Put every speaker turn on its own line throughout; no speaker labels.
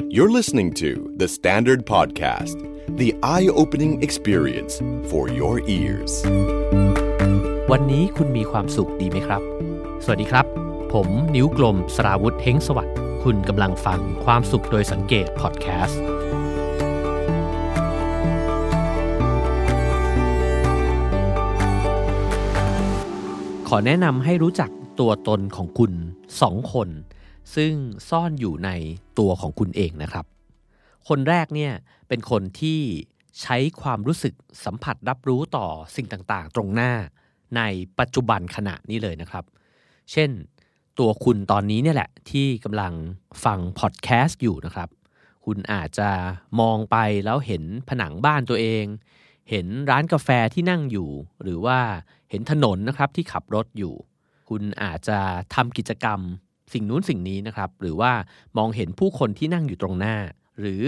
You're listening to The Standard Podcast, the eye opening experience for your ears.
วันนี้คุณมีความสุขดีไหมครับ สวัสดีครับ ผมนิ้วกลมสราวุธเฮงสวัสดิ์ คุณกำลังฟังความสุขโดยสังเกตพอดแคสต์ ขอแนะนำให้รู้จักตัวตนของคุณสองคน ซึ่งซ่อนอยู่ในตัวของคุณเองนะครับ คนแรกเนี่ยเป็นคนที่ใช้ความรู้สึกสัมผัสรับรู้ต่อสิ่งต่างๆ ตรงหน้าในปัจจุบันขณะนี้เลยนะครับ เช่น ตัวคุณตอนนี้เนี่ยแหละที่กำลังฟังพอดแคสต์อยู่นะครับ คุณอาจจะมองไปแล้วเห็นผนังบ้านตัวเอง เห็นร้านกาแฟที่นั่งอยู่ หรือว่าเห็นถนนนะครับที่ขับรถอยู่ คุณอาจจะทำกิจกรรม สิ่งนู้นสิ่งนี้นะครับ หรือว่ามองเห็นผู้คนที่นั่งอยู่ตรงหน้า หรือ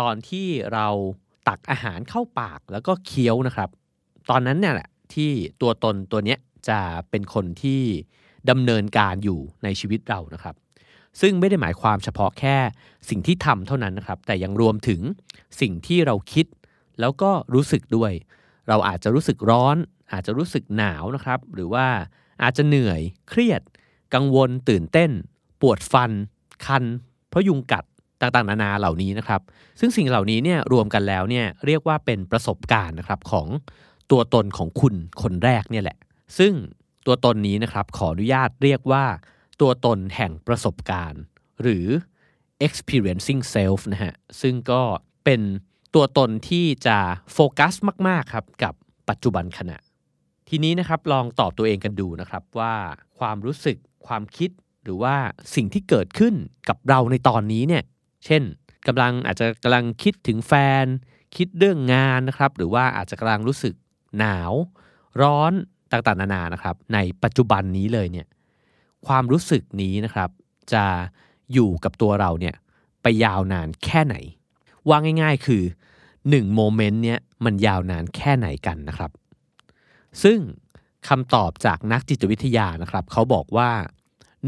ตอนที่เราตักอาหารเข้าปากแล้วก็เคี้ยวนะครับ ตอนนั้นเนี่ยแหละที่ตัวตนตัวเนี้ยจะเป็นคนที่ดำเนินการอยู่ในชีวิตเรานะครับ ซึ่งไม่ได้หมายความเฉพาะแค่สิ่งที่ทำเท่านั้นนะครับ แต่ยังรวมถึงสิ่งที่เราคิดแล้วก็รู้สึกด้วย เราอาจจะรู้สึกร้อน อาจจะรู้สึกหนาวนะครับ หรือว่าอาจจะเหนื่อยเครียด กังวลตื่นเต้น ปวดฟัน คัน เพราะยุงกัดต่างๆนานาเหล่านี้นะครับ ซึ่งสิ่งเหล่านี้เนี่ยรวมกันแล้วเนี่ยเรียกว่าเป็นประสบการณ์นะครับของตัวตนของคุณคนแรกเนี่ยแหละ ซึ่งตัวตนนี้นะครับขออนุญาตเรียกว่า ตัวตนแห่งประสบการณ์ หรือ experiencing self นะฮะซึ่งก็เป็นตัวตนที่จะโฟกัสมาก ๆ ครับ กับปัจจุบันขณะ ทีนี้นะครับลองตอบตัวเองกันดูนะครับว่าความรู้สึก ความคิดหรือว่าสิ่งที่เกิดขึ้นกับเราในตอนนี้เนี่ย เช่นกำลังอาจจะกำลังคิดถึงแฟน คิดเรื่องงานนะครับ หรือว่าอาจจะกำลังรู้สึกหนาว ร้อนต่างๆนานานะครับ ในปัจจุบันนี้เลยเนี่ยความรู้สึกนี้นะครับ จะอยู่กับตัวเราเนี่ยไปยาวนานแค่ไหน ว่าง่ายๆคือ1โมเมนต์เนี้ยมันยาวนานแค่ไหนกันนะครับ ซึ่งคำตอบจากนักจิตวิทยานะครับ เขาบอกว่า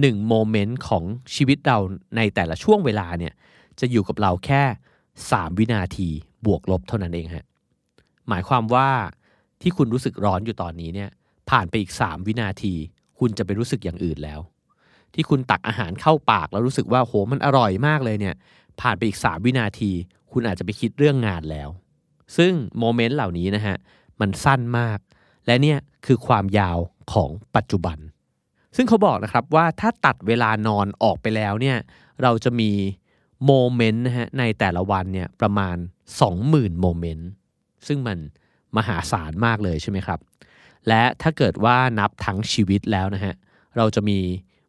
1โมเมนต์ของชีวิตเราในแต่ละช่วงเวลาเนี่ยจะอยู่กับเราแค่ 3 วินาทีบวกลบเท่านั้นเองฮะหมายความว่าที่คุณรู้สึกร้อนอยู่ตอนนี้เนี่ยผ่านไปอีก 3 วินาที คุณจะไปรู้สึกอย่างอื่นแล้ว ที่คุณตักอาหารเข้าปากแล้วรู้สึกว่าโหมันอร่อยมากเลยเนี่ยผ่านไปอีก 3 วินาที คุณอาจจะไปคิดเรื่องงานแล้ว ซึ่งโมเมนต์เหล่านี้นะฮะมันสั้นมาก และเนี่ยคือความยาวของปัจจุบัน ซึ่งเขาบอกนะครับว่าถ้าตัดเวลานอนออกไปแล้วเนี่ยเราจะมีโมเมนต์นะฮะในแต่ละวันเนี่ยประมาณ 20,000 moment ซึ่งมันมหาศาลมากเลยใช่ไหมครับ และถ้าเกิดว่านับทั้งชีวิตแล้วนะฮะเราจะมี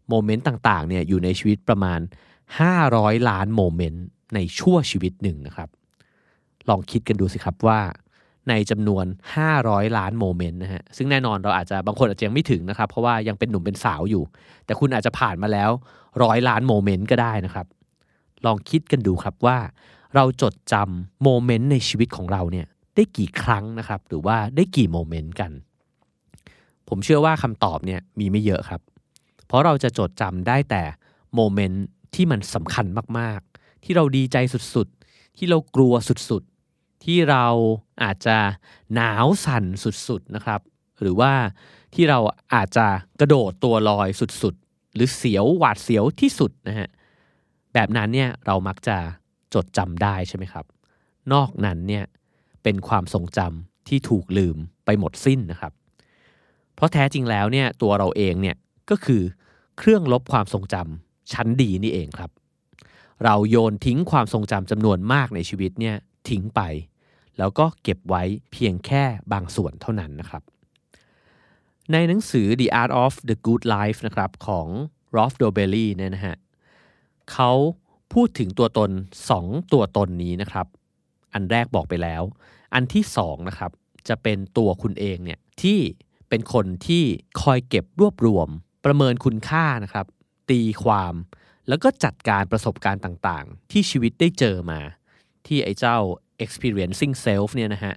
moment ต่างๆเนี่ยอยู่ในชีวิตประมาณ 500 ล้าน moment ในชั่วชีวิตหนึ่งนะครับ ลองคิดกันดูสิครับว่า ในจำนวน 500 ล้าน moment นะฮะ ซึ่งแน่นอนเราอาจจะบางคนอาจจะยังไม่ถึงนะครับ เพราะว่ายังเป็นหนุ่มเป็นสาวอยู่ แต่คุณอาจจะผ่านมาแล้วร้อยล้าน moment ก็ได้นะครับ ลองคิดกันดูครับว่า เราจดจำ moment ในชีวิตของเราเนี่ยได้กี่ครั้งนะครับ หรือว่าได้กี่ moment กัน ผมเชื่อว่าคำตอบเนี่ยมีไม่เยอะครับ เพราะเราจะจดจำได้แต่ moment ที่มันสำคัญมากๆ ที่เราดีใจสุดๆ ที่เรากลัวสุดๆ ที่เราอาจจะหนาวสั่นสุดๆนะครับ หรือว่าที่เราอาจจะกระโดดตัวลอยสุดๆ หรือเสียวหวาดเสียวที่สุดนะฮะแบบนั้นเนี่ยเรามักจะจดจำได้ใช่ไหมครับ นอกนั้นเนี่ยเป็นความทรงจำที่ถูกลืมไปหมดสิ้นนะครับ เพราะแท้จริงแล้วเนี่ยตัวเราเองเนี่ยก็คือเครื่องลบความทรงจำชั้นดีนี่เองครับ เราโยนทิ้งความทรงจำจำนวนมากในชีวิตเนี่ย ทิ้งไป แล้วก็เก็บไว้เพียงแค่บางส่วนเท่านั้นนะครับ ในหนังสือ The Art of the Good Life นะครับของ Rolf d o b e l l y เนี่ยนะฮะเขาพูดถึงตัวตน 2 ตัวตนนี้นะครับ อันแรกบอกไปแล้ว อันที่2นะครับจะเป็นตัวคุณเองเนี่ยที่เป็นคนที่คอยเก็บรวบรวม ประเมินคุณค่านะครับ ตีความ แล้วก็จัดการประสบการณ์ต่างๆ ที่ชีวิตได้เจอมา ที่ไอ้เจ้า experiencing self เนี่ยนะฮะ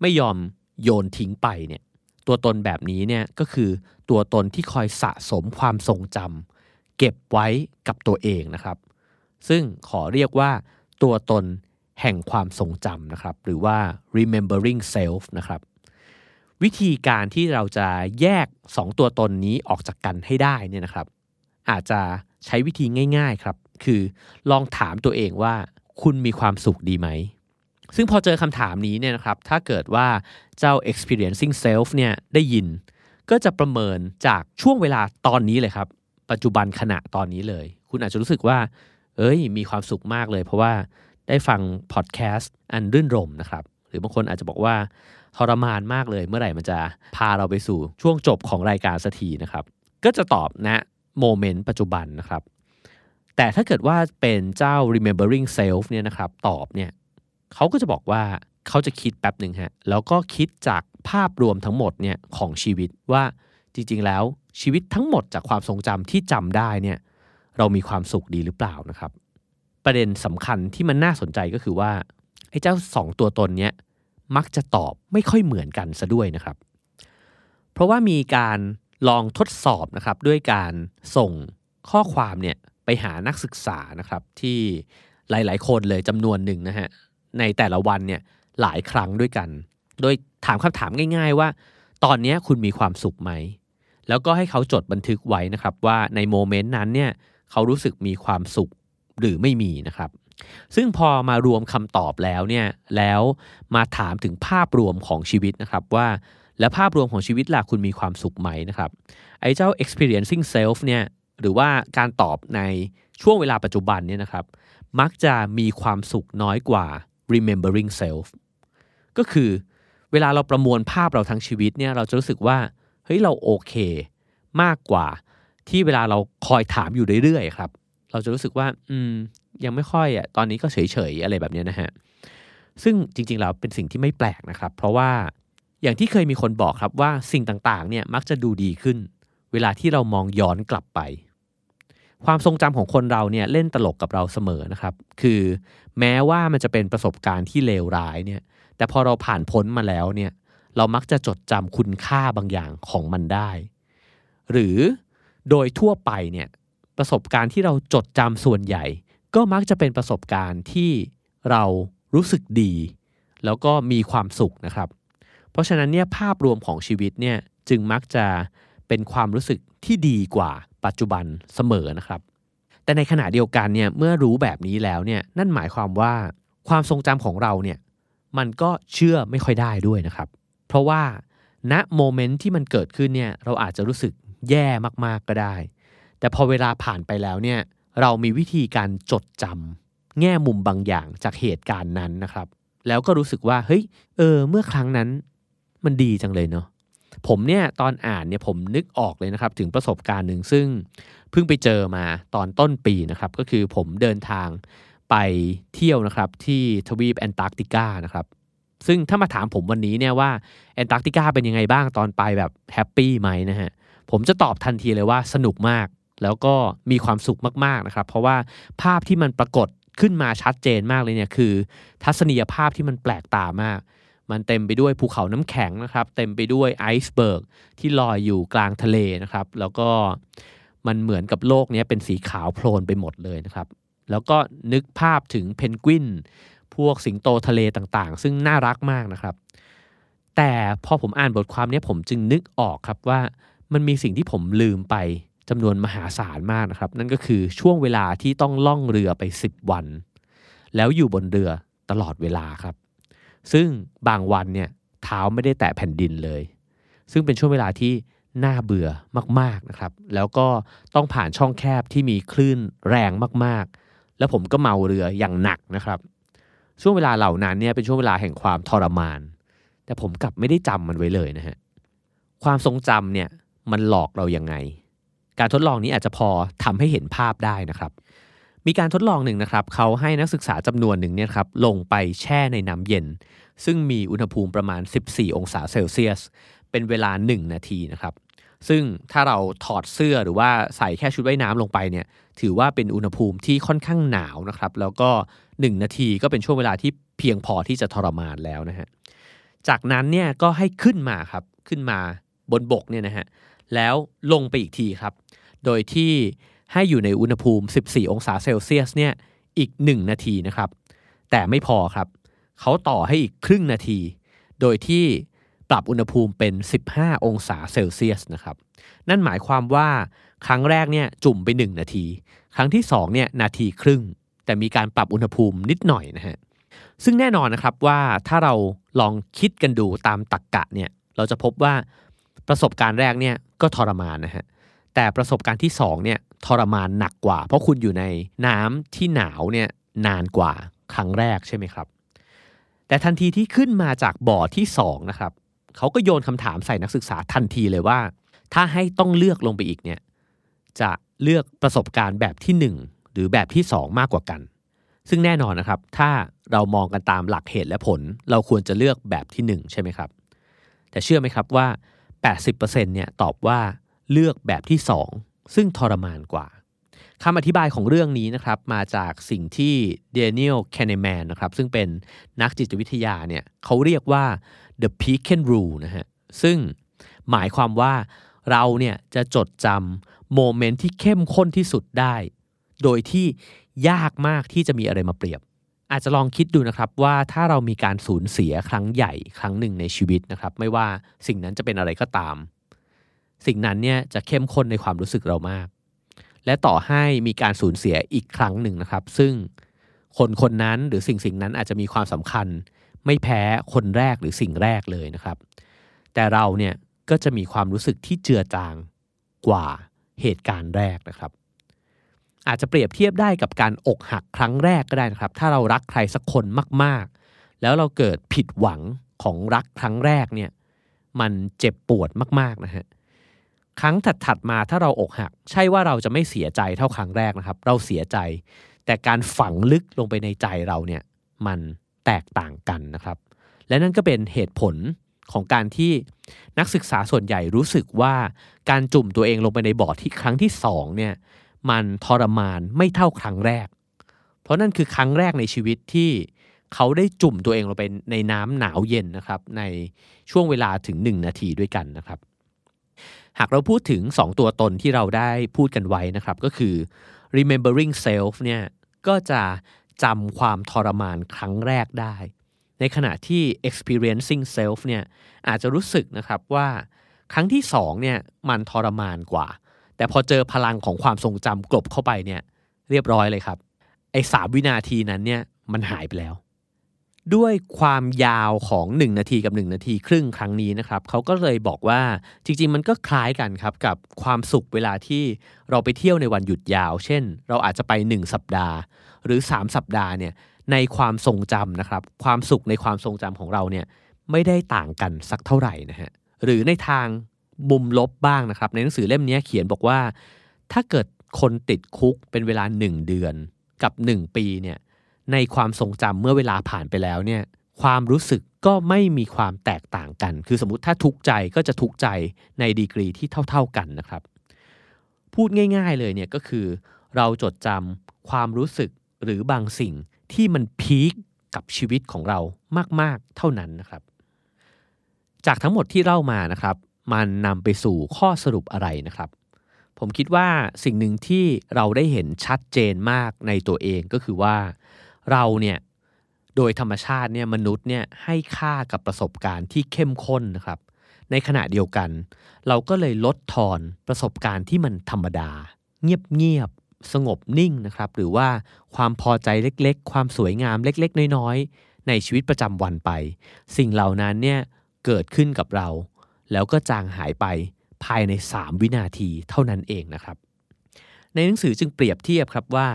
ไม่ยอมโยนทิ้งไปเนี่ยตัวตนแบบนี้เนี่ยก็คือตัวตนที่คอยสะสมความทรงจำเก็บไว้กับตัวเองนะครับ ซึ่งขอเรียกว่าตัวตนแห่งความทรงจำนะครับ หรือว่า remembering self นะครับ วิธีการที่เราจะแยก 2 ตัวตนนี้ออกจากกันให้ได้เนี่ยนะครับ อาจจะใช้วิธีง่าย ๆครับ คือลองถามตัวเองว่า คุณมีความสุขดีไหม ซึ่งพอเจอคำถามนี้เนี่ยนะครับ ถ้าเกิดว่าเจ้า experiencing self เนี่ยได้ยิน ก็จะประเมินจากช่วงเวลาตอนนี้เลยครับ ปัจจุบันขณะตอนนี้เลย คุณอาจจะรู้สึกว่า เอ้ย มีความสุขมากเลย เพราะว่าได้ฟังพอดแคสต์อันรื่นรมนะครับ หรือบางคนอาจจะบอกว่าทรมานมากเลย เมื่อไหร่มันจะพาเราไปสู่ช่วงจบของรายการสักทีนะครับ ก็จะตอบนะโมเมนต์ปัจจุบันนะครับ แต่ถ้าเกิดว่าเป็นเจ้า remembering self เนี่ยนะครับตอบเนี่ยเขาก็จะบอกว่าเขาจะคิดแป๊บหนึ่งฮะแล้วก็คิดจากภาพรวมทั้งหมดเนี่ยของชีวิตว่าจริงๆ แล้วชีวิตทั้งหมดจากความทรงจำที่จำได้เนี่ยเรามีความสุขดีหรือเปล่านะครับ ประเด็นสำคัญที่มันน่าสนใจก็คือว่าไอ้เจ้าสองตัวตนเนี้ยมักจะตอบไม่ค่อยเหมือนกันซะด้วยนะครับ เพราะว่ามีการลองทดสอบนะครับด้วยการส่งข้อความเนี่ย ไปหานักศึกษานะครับที่หลาย ๆ คนเลยจำนวนหนึ่งนะฮะในแต่ละวันเนี่ยหลายครั้งด้วยกัน โดยถามคำถามง่าย ๆ ว่า ตอนนี้คุณมีความสุขไหม แล้วก็ให้เขาจดบันทึกไว้นะครับว่าในโมเมนต์นั้นเนี่ยเขารู้สึกมีความสุขหรือไม่มีนะครับ ซึ่งพอมารวมคำตอบแล้วเนี่ยแล้วมาถามถึงภาพรวมของชีวิตนะครับว่าแล้วภาพรวมของชีวิตล่ะคุณมีความสุขไหมนะครับไอ้เจ้า experiencing self เนี่ย หรือว่าการตอบในช่วงเวลาปัจจุบันเนี่ยนะครับ มักจะมีความสุขน้อยกว่า remembering self ก็คือเวลาเราประมวลภาพเราทั้งชีวิตเนี่ยเราจะรู้สึกว่าเฮ้ยเราโอเค มากกว่าที่เวลาเราคอยถามอยู่เรื่อยๆครับ เราจะรู้สึกว่า อืม ยังไม่ค่อยอะตอนนี้ก็เฉยๆอะไรแบบนี้นะฮะซึ่งจริงๆแล้วเป็นสิ่งที่ไม่แปลกนะครับ เพราะว่าอย่างที่เคยมีคนบอกครับว่าสิ่งต่างๆเนี่ยมักจะดูดีขึ้น เวลาที่เรามองย้อนกลับไป ความทรงจำของคนเราเนี่ยเล่นตลกกับเราเสมอนะครับ คือแม้ว่ามันจะเป็นประสบการณ์ที่เลวร้ายเนี่ย แต่พอเราผ่านพ้นมาแล้วเนี่ย เรามักจะจดจำคุณค่าบางอย่างของมันได้ หรือโดยทั่วไปเนี่ยประสบการณ์ที่เราจดจำส่วนใหญ่ ก็มักจะเป็นประสบการณ์ที่เรารู้สึกดี แล้วก็มีความสุขนะครับ เพราะฉะนั้นเนี่ยภาพรวมของชีวิตเนี่ยจึงมักจะ เป็นความรู้สึกที่ดีกว่าปัจจุบันเสมอนะครับ แต่ในขณะเดียวกันเนี่ยเมื่อรู้แบบนี้แล้วเนี่ยนั่นหมายความว่าความทรงจำของเราเนี่ยมันก็เชื่อไม่ค่อยได้ด้วยนะครับ เพราะว่าณโมเมนต์ที่มันเกิดขึ้นเนี่ยเราอาจจะรู้สึกแย่มากๆก็ได้ แต่พอเวลาผ่านไปแล้วเนี่ยเรามีวิธีการจดจำแง่มุมบางอย่างจากเหตุการณ์นั้นนะครับ แล้วก็รู้สึกว่าเฮ้ยเออเมื่อครั้งนั้นมันดีจังเลยเนาะ ผมเนี่ยตอนอ่านเนี่ยผมนึกออกเลยนะครับ ถึงประสบการณ์หนึ่งซึ่งเพิ่งไปเจอมาตอนต้นปีนะครับ ก็คือผมเดินทางไปเที่ยวนะครับที่ทวีปแอนตาร์กติกานะครับซึ่งถ้ามาถามผมวันนี้เนี่ยว่าแอนตาร์กติกาเป็นยังไงบ้างตอนไปแบบ happy ไหมนะฮะผมจะตอบทันทีเลยว่าสนุกมาก แล้วก็มีความสุขมากๆนะครับ เพราะว่าภาพที่มันปรากฏขึ้นมาชัดเจนมากเลยเนี่ยคือ ทัศนียภาพที่มันแปลกตามาก มันเต็มไปด้วยภูเขาน้ำแข็งนะครับ เต็มไปด้วย iceberg ที่ลอยอยู่กลางทะเลนะครับ แล้วก็มันเหมือนกับโลกนี้เป็นสีขาวโพลนไปหมดเลยนะครับ แล้วก็นึกภาพถึงเพนกวิน พวกสิงโตทะเลต่างๆ ซึ่งน่ารักมากนะครับ แต่พอผมอ่านบทความนี้ผมจึงนึกออกครับว่ามันมีสิ่งที่ผมลืมไปจำนวนมหาศาลมากนะครับ นั่นก็คือช่วงเวลาที่ต้องล่องเรือไป 10 วัน แล้วอยู่บนเรือตลอดเวลาครับ ซึ่งบางวันเนี่ยเท้าไม่ได้แตะแผ่นดินเลย ซึ่งเป็นช่วงเวลาที่น่าเบื่อมากๆนะครับ แล้วก็ต้องผ่านช่องแคบที่มีคลื่นแรงมากๆ แล้วผมก็เมาเรืออย่างหนักนะครับ ช่วงเวลาเหล่านั้นเนี่ยเป็นช่วงเวลาแห่งความทรมาน แต่ผมกลับไม่ได้จำมันไว้เลยนะฮะ ความทรงจำเนี่ยมันหลอกเรายังไง การทดลองนี้อาจจะพอทำให้เห็นภาพได้นะครับ มีการทดลองหนึ่งนะครับเขาให้นักศึกษาจำนวนหนึ่งเนี่ยครับลงไปแช่ในน้ำเย็น ซึ่งมีอุณหภูมิประมาณ 14 องศาเซลเซียส เป็นเวลา 1 นาทีนะครับซึ่งถ้าเราถอดเสื้อหรือว่าใส่แค่ชุดว่ายน้ำลงไปเนี่ยถือว่าเป็นอุณหภูมิที่ค่อนข้างหนาวนะครับแล้วก็ 1 นาทีก็เป็นช่วงเวลาที่เพียงพอที่จะทรมานแล้วนะฮะจากนั้นเนี่ยก็ให้ขึ้นมาครับขึ้นมาบนบกเนี่ยนะฮะแล้วลงไปอีกทีครับ โดยที่ ให้อยู่ในอุณหภูมิ 14 องศาเซลเซียสเนี่ยอีกหนึ่งนาทีนะครับ แต่ไม่พอครับ เขาต่อให้อีกครึ่งนาที โดยที่ปรับอุณหภูมิเป็น 15 องศาเซลเซียสนะครับ นั่นหมายความว่าครั้งแรกเนี่ยจุ่มไป 1 นาที ครั้งที่2เนี่ยนาทีครึ่ง แต่มีการปรับอุณหภูมินิดหน่อยนะฮะ ซึ่งแน่นอนนะครับว่าถ้าเราลองคิดกันดูตามตักกะเนี่ย เราจะพบว่าประสบการณ์แรกเนี่ยก็ทรมานนะฮะ แต่ประสบการณ์ที่2เนี่ย ทรมานหนักกว่า เพราะคุณอยู่ในน้ำที่หนาวเนี่ยนานกว่าครั้งแรกใช่ไหมครับ แต่ทันทีที่ขึ้นมาจากบ่อที่2นะครับเขาก็โยนคำถามใส่นักศึกษาทันทีเลยว่า ถ้าให้ต้องเลือกลงไปอีกเนี่ยจะเลือกประสบการณ์แบบที่ 1 หรือแบบที่ 2 มากกว่ากัน ซึ่งแน่นอนนะครับ ถ้าเรามองกันตามหลักเหตุและผล เราควรจะเลือกแบบที่ 1 ใช่ไหมครับ แต่เชื่อไหมครับว่า 80%เนี่ยตอบว่าเลือกแบบที่ 2 ซึ่งทรมานกว่าคำอธิบายของเรื่องนี้นะครับมาจากสิ่งที่เดนิเอลแคนเนแมนนะครับซึ่งเป็นนักจิตวิทยาเนี่ยเขาเรียกว่า the Pekin rule นะฮะซึ่งหมายความว่าเราเนี่ยจะจดจำโมเมนต์ที่เข้มข้นที่สุดได้ โดยที่ยากมากที่จะมีอะไรมาเปรียบ อาจจะลองคิดดูนะครับว่าถ้าเรามีการสูญเสียครั้งใหญ่ครั้งหนึ่งในชีวิตนะครับ ไม่ว่าสิ่งนั้นจะเป็นอะไรก็ตาม สิ่งนั้นเนี่ยจะเข้มข้นในความรู้สึกเรามาก และต่อให้มีการสูญเสียอีกครั้งหนึ่งนะครับ ซึ่งคนคนนั้นหรือสิ่งสิ่งนั้นอาจจะมีความสำคัญ ไม่แพ้คนแรกหรือสิ่งแรกเลยนะครับ แต่เราเนี่ยก็จะมีความรู้สึกที่เจือจางกว่าเหตุการณ์แรกนะครับ อาจจะเปรียบเทียบได้กับการอกหักครั้งแรกก็ได้นะครับ ถ้าเรารักใครสักคนมาก ๆ แล้วเราเกิดผิดหวังของรักครั้งแรกเนี่ยมันเจ็บปวดมากๆนะฮะ ครั้งถัดๆมาถ้าเราอกหัก ใช่ว่าเราจะไม่เสียใจเท่าครั้งแรกนะครับ เราเสียใจ แต่การฝังลึกลงไปในใจเราเนี่ยมันแตกต่างกันนะครับ และนั่นก็เป็นเหตุผลของการที่นักศึกษาส่วนใหญ่รู้สึกว่าการจุ่มตัวเองลงไปในบ่อที่ครั้งที่สองเนี่ยมันทรมานไม่เท่าครั้งแรก เพราะนั่นคือครั้งแรกในชีวิตที่เขาได้จุ่มตัวเองลงไปในน้ำหนาวเย็นนะครับ ในช่วงเวลาถึง 1 นาทีด้วยกันนะครับ หากเราพูดถึง 2 ตัวตนที่เราได้พูดกันไว้นะครับก็คือ remembering self เนี่ยก็จะจำความทรมานครั้งแรกได้ ในขณะที่ experiencing self เนี่ยอาจจะรู้สึกนะครับว่าครั้งที่สองเนี่ยมันทรมานกว่า แต่พอเจอพลังของความทรงจำกลบเข้าไปเนี่ยเรียบร้อยเลยครับไอ้สามวินาทีนั้นเนี่ยมันหายไปแล้ว ด้วยความยาวของ 1 นาทีกับ 1 นาทีครึ่งครั้งนี้นะครับเขาก็เลยบอกว่าจริงๆ มันก็คล้ายกันครับกับความสุขเวลาที่เราไปเที่ยวในวันหยุดยาว เช่น เราอาจจะไป 1 สัปดาห์ หรือ 3 สัปดาห์เนี่ยในความทรงจำนะครับความสุขในความทรงจำของเราเนี่ยไม่ได้ต่างกันสักเท่าไหร่นะฮะหรือในทางมุมลบบ้างนะครับ ในหนังสือเล่มนี้เขียนบอกว่า ถ้าเกิดคนติดคุกเป็นเวลา 1 เดือนกับ 1 ปีเนี่ย ในความทรงจำเมื่อเวลาผ่านไปแล้วเนี่ยความรู้สึกก็ไม่มีความแตกต่างกัน คือสมมติถ้าทุกข์ใจก็จะทุกข์ใจในดีกรีที่เท่า ๆกันนะครับ พูดง่าย ๆเลยเนี่ยก็คือ เราจดจำความรู้สึกหรือบางสิ่งที่มันพีคกับชีวิตของเรามากๆเท่านั้นนะครับ จากทั้งหมดที่เล่ามานะครับ มันนำไปสู่ข้อสรุปอะไรนะครับ ผมคิดว่าสิ่งหนึ่งที่เราได้เห็นชัดเจนมากในตัวเองก็คือว่า เราเนี่ยโดยธรรมชาติเนี่ยมนุษย์เนี่ยให้ค่ากับประสบการณ์ที่เข้มข้นนะครับ ในขณะเดียวกัน เราก็เลยลดทอนประสบการณ์ที่มันธรรมดา เงียบสงบนิ่งนะครับ หรือว่าความพอใจเล็กๆ ความสวยงามเล็กๆ น้อยๆ ในชีวิตประจำวันไป สิ่งเหล่านั้นเนี่ยเกิดขึ้นกับเรา แล้วก็จางหายไปภายใน 3 วินาทีเท่านั้นเองนะครับ ในหนังสือจึงเปรียบเทียบครับว่า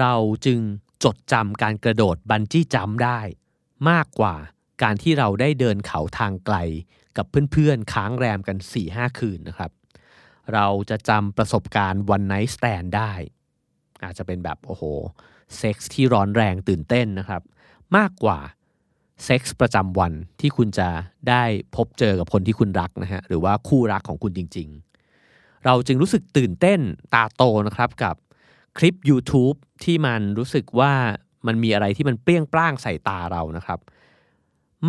เราจึง จดจำการกระโดดบันจี้จัมได้ มากกว่าการที่เราได้เดินเขาทางไกลกับเพื่อนๆ ค้างแรมกัน 4-5 คืนนะครับ เราจะจำประสบการณ์ one night stand ได้ อาจจะเป็นแบบโอ้โหเซ็กส์ที่ร้อนแรงตื่นเต้นนะครับ มากกว่าเซ็กส์ประจำวันที่คุณจะได้พบเจอกับคนที่คุณรักนะฮะหรือว่าคู่รักของคุณจริง ๆ เราจึงรู้สึกตื่นเต้นตาโตนะครับกับ คลิป YouTube ที่มันรู้สึกว่ามันมีอะไรที่มันเปรี้ยงปร้างใส่ตาเรานะครับ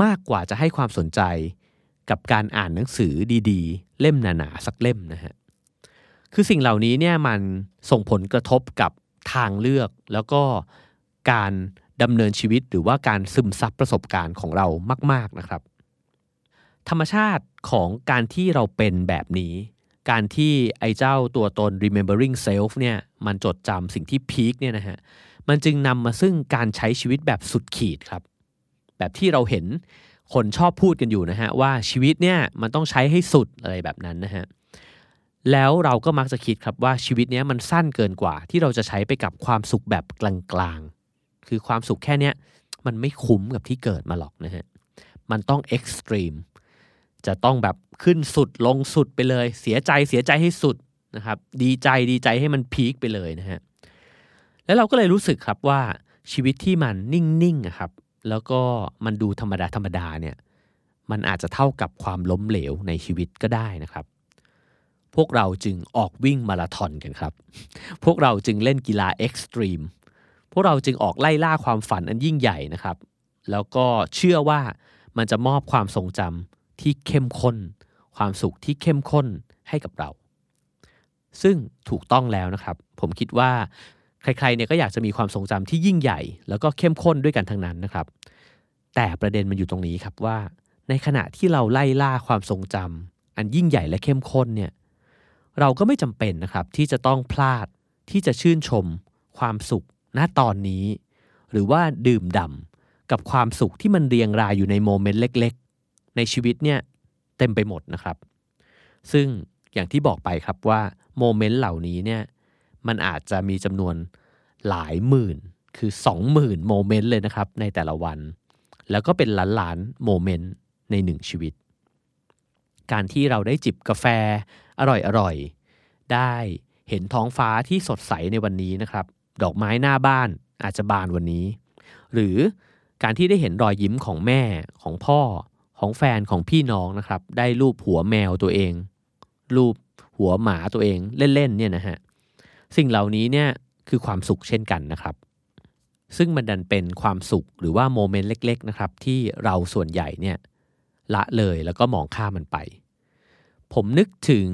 มากกว่าจะให้ความสนใจกับการอ่านหนังสือดีๆ เล่มหนาๆสักเล่มนะฮะคือสิ่งเหล่านี้เนี่ยมันส่งผลกระทบกับทางเลือกแล้วก็การดำเนินชีวิตหรือว่าการซึมซับประสบการณ์ของเรามาก ๆนะครับ ธรรมชาติของการที่เราเป็นแบบนี้ การที่ไอ้เจ้าตัวตน remembering self เนี่ยมันจดจำสิ่งที่พีคเนี่ยนะฮะมันจึงนำมาซึ่งการใช้ชีวิตแบบสุดขีดครับ แบบที่เราเห็นคนชอบพูดกันอยู่นะฮะว่าชีวิตเนี่ยมันต้องใช้ให้สุดอะไรแบบนั้นนะฮะแล้วเราก็มักจะคิดครับว่าชีวิตเนี้ยมันสั้นเกินกว่า ที่เราจะใช้ไปกับความสุขแบบกลางๆ คือความสุขแค่เนี้ยมันไม่คุ้มกับที่เกิดมาหรอกนะฮะมันต้องเอ็กซ์ตรีม จะต้องแบบขึ้นสุดลงสุดไปเลย เสียใจเสียใจให้สุดนะครับ ดีใจดีใจให้มันพีคไปเลยนะฮะแล้วเราก็เลยรู้สึกครับว่าชีวิตที่มันนิ่งๆครับ แล้วก็มันดูธรรมดาธรรมดาเนี่ยมันอาจจะเท่ากับความล้มเหลวในชีวิตก็ได้นะครับ พวกเราจึงออกวิ่งมาราธอนกันครับ พวกเราจึงเล่นกีฬาเอ็กซ์ตรีมพวกเราจึงออกไล่ล่าความฝันอันยิ่งใหญ่นะครับ แล้วก็เชื่อว่ามันจะมอบความทรงจำ ที่เข้มข้น ความสุขที่เข้มข้นให้กับเรา ซึ่งถูกต้องแล้วนะครับ ผมคิดว่าใครๆเนี่ยก็อยากจะมีความทรงจำที่ยิ่งใหญ่ แล้วก็เข้มข้นด้วยกันทั้งนั้นนะครับ แต่ประเด็นมันอยู่ตรงนี้ครับว่า ในขณะที่เราไล่ล่าความทรงจำอันยิ่งใหญ่และเข้มข้นเนี่ยเราก็ไม่จำเป็นนะครับที่จะต้องพลาดที่จะชื่นชม ความสุขณตอนนี้ หรือว่าดื่มด่ำกับความสุขที่มันเรียงรายอยู่ในโมเมนต์เล็กๆ ในชีวิตเนี่ยเต็มไปหมดนะครับ ซึ่งอย่างที่บอกไปครับว่าโมเมนต์เหล่านี้เนี่ยมันอาจจะมีจำนวนหลายหมื่นคือ 20,000โมเมนต์เลยนะครับในแต่ละวัน แล้วก็เป็นล้านๆโมเมนต์ในหนึ่งชีวิต การที่เราได้จิบกาแฟอร่อยอร่อยได้เห็นท้องฟ้าที่สดใสในวันนี้นะครับ ดอกไม้หน้าบ้านอาจจะบานวันนี้ หรือการที่ได้เห็นรอยยิ้มของแม่ของพ่อ ของแฟนของพี่น้องนะครับ ได้รูปหัวแมวตัวเอง รูปหัวหมาตัวเองเล่นๆเนี่ยนะฮะสิ่งเหล่านี้เนี่ยคือความสุขเช่นกันนะครับ ซึ่งมันดันเป็นความสุขหรือว่าโมเมนต์เล็กๆนะครับที่เราส่วนใหญ่เนี่ยละเลยแล้วก็มองข้ามมันไป ผมนึกถึง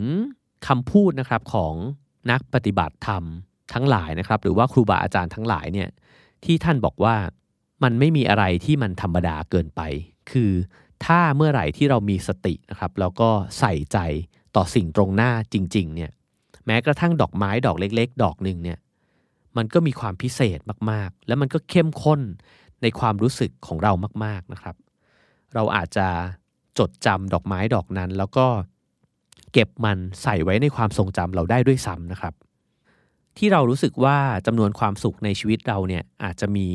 คำพูดนะครับของนักปฏิบัติธรรมทั้งหลายนะครับ หรือว่าครูบาอาจารย์ทั้งหลายเนี่ยที่ท่านบอกว่ามันไม่มีอะไรที่มันธรรมดาเกินไป คือ ถ้าเมื่อไหร่ที่เรามีสตินะครับแล้วก็ใส่ใจต่อสิ่งตรงหน้าจริง ๆ เนี่ยแม้กระทั่งดอกไม้ดอกเล็ก ๆ ดอกหนึ่งเนี่ยมันก็มีความพิเศษมากๆ แล้วมันก็เข้มข้นในความรู้สึกของเรามาก ๆนะครับ เราอาจจะจดจำดอกไม้ดอกนั้น แล้วก็เก็บมันใส่ไว้ในความทรงจำเราได้ด้วยซ้ำนะครับ ที่เรารู้สึกว่าจำนวนความสุขในชีวิตเราเนี่ยอาจจะมี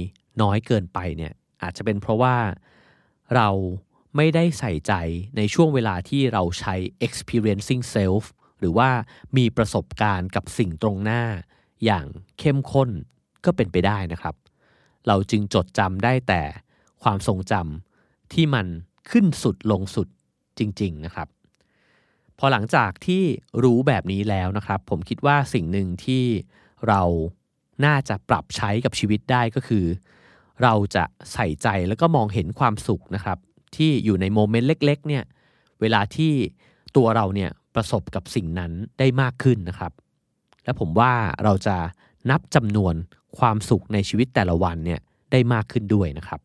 น้อยเกินไปเนี่ยอาจจะเป็นเพราะว่าเรา ไม่ได้ใส่ใจในช่วงเวลาที่เราใช้ experiencing self หรือว่ามีประสบการณ์กับสิ่งตรงหน้า อย่างเข้มข้นก็เป็นไปได้นะครับ เราจึงจดจำได้แต่ความทรงจำที่มันขึ้นสุดลงสุดจริง ๆนะครับ พอหลังจากที่รู้แบบนี้แล้วนะครับ ผมคิดว่าสิ่งหนึ่งที่เราน่าจะปรับใช้กับชีวิตได้ก็คือ เราจะใส่ใจแล้วก็มองเห็นความสุขนะครับ ที่อยู่ในโมเมนต์เล็กๆเนี่ยเวลาที่ตัวเราเนี่ยประสบกับสิ่งนั้นได้มากขึ้นนะครับ และผมว่าเราจะนับจำนวนความสุขในชีวิตแต่ละวันเนี่ยได้มากขึ้นด้วยนะครับ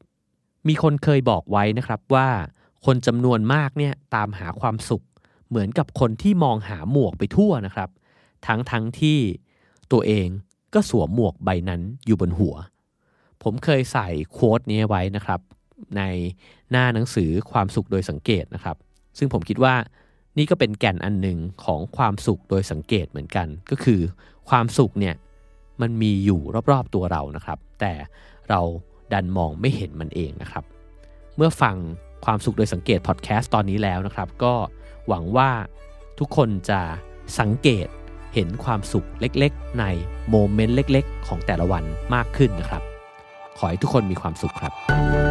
มีคนเคยบอกไว้นะครับว่า คนจำนวนมากเนี่ยตามหาความสุข เหมือนกับคนที่มองหาหมวกไปทั่วนะครับ ทั้งทั้งที่ตัวเองก็สวมหมวกใบนั้นอยู่บนหัว ผมเคยใส่โค้ดนี้ไว้นะครับ ในหน้าหนังสือความสุขโดยสังเกตนะครับ ซึ่งผมคิดว่านี่ก็เป็นแก่นอันหนึ่งของความสุขโดยสังเกตเหมือนกัน ก็คือความสุขเนี่ยมันมีอยู่รอบๆตัวเรานะครับ แต่เราดันมองไม่เห็นมันเองนะครับ เมื่อฟังความสุขโดยสังเกตพอดแคสต์ตอนนี้แล้วนะครับ ก็หวังว่าทุกคนจะสังเกตเห็นความสุขเล็กๆ ในโมเมนต์เล็ก ๆ ของแต่ละวันมากขึ้นนะครับ ขอให้ทุกคนมีความสุขครับ